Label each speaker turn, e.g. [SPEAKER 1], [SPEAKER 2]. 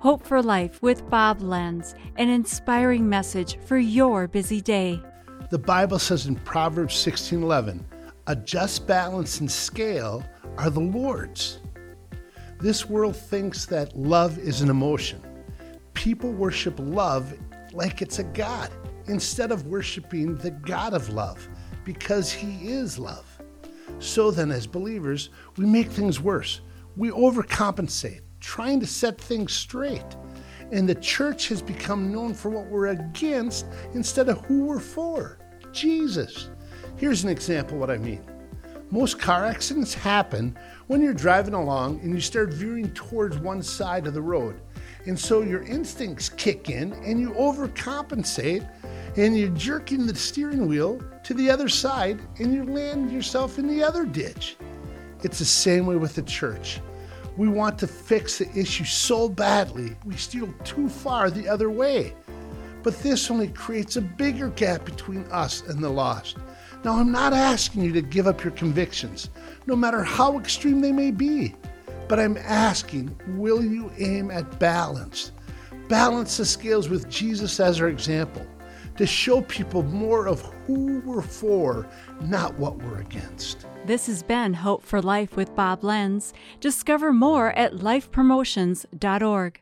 [SPEAKER 1] Hope for Life with Bob Lenz, an inspiring message for your busy day.
[SPEAKER 2] The Bible says in Proverbs 16:11, "A just balance and scale are the Lord's." This world thinks that love is an emotion. People worship love like it's a god instead of worshiping the God of love because he is love. So then, as believers, we make things worse. We overcompensate, trying to set things straight. And the church has become known for what we're against instead of who we're for Jesus. Here's an example of what I mean. Most car accidents happen when you're driving along and you start veering towards one side of the road. And so your instincts kick in and you overcompensate and you're jerking the steering wheel to the other side and you land yourself in the other ditch. It's the same way with the church. We want to fix the issue so badly, we steer too far the other way. But this only creates a bigger gap between us and the lost. Now, I'm not asking you to give up your convictions, no matter how extreme they may be, but I'm asking, will you aim at balance? Balance the scales with Jesus as our example to show people more of who we're for, not what we're against.
[SPEAKER 1] This has been Hope for Life with Bob Lenz. Discover more at lifepromotions.org.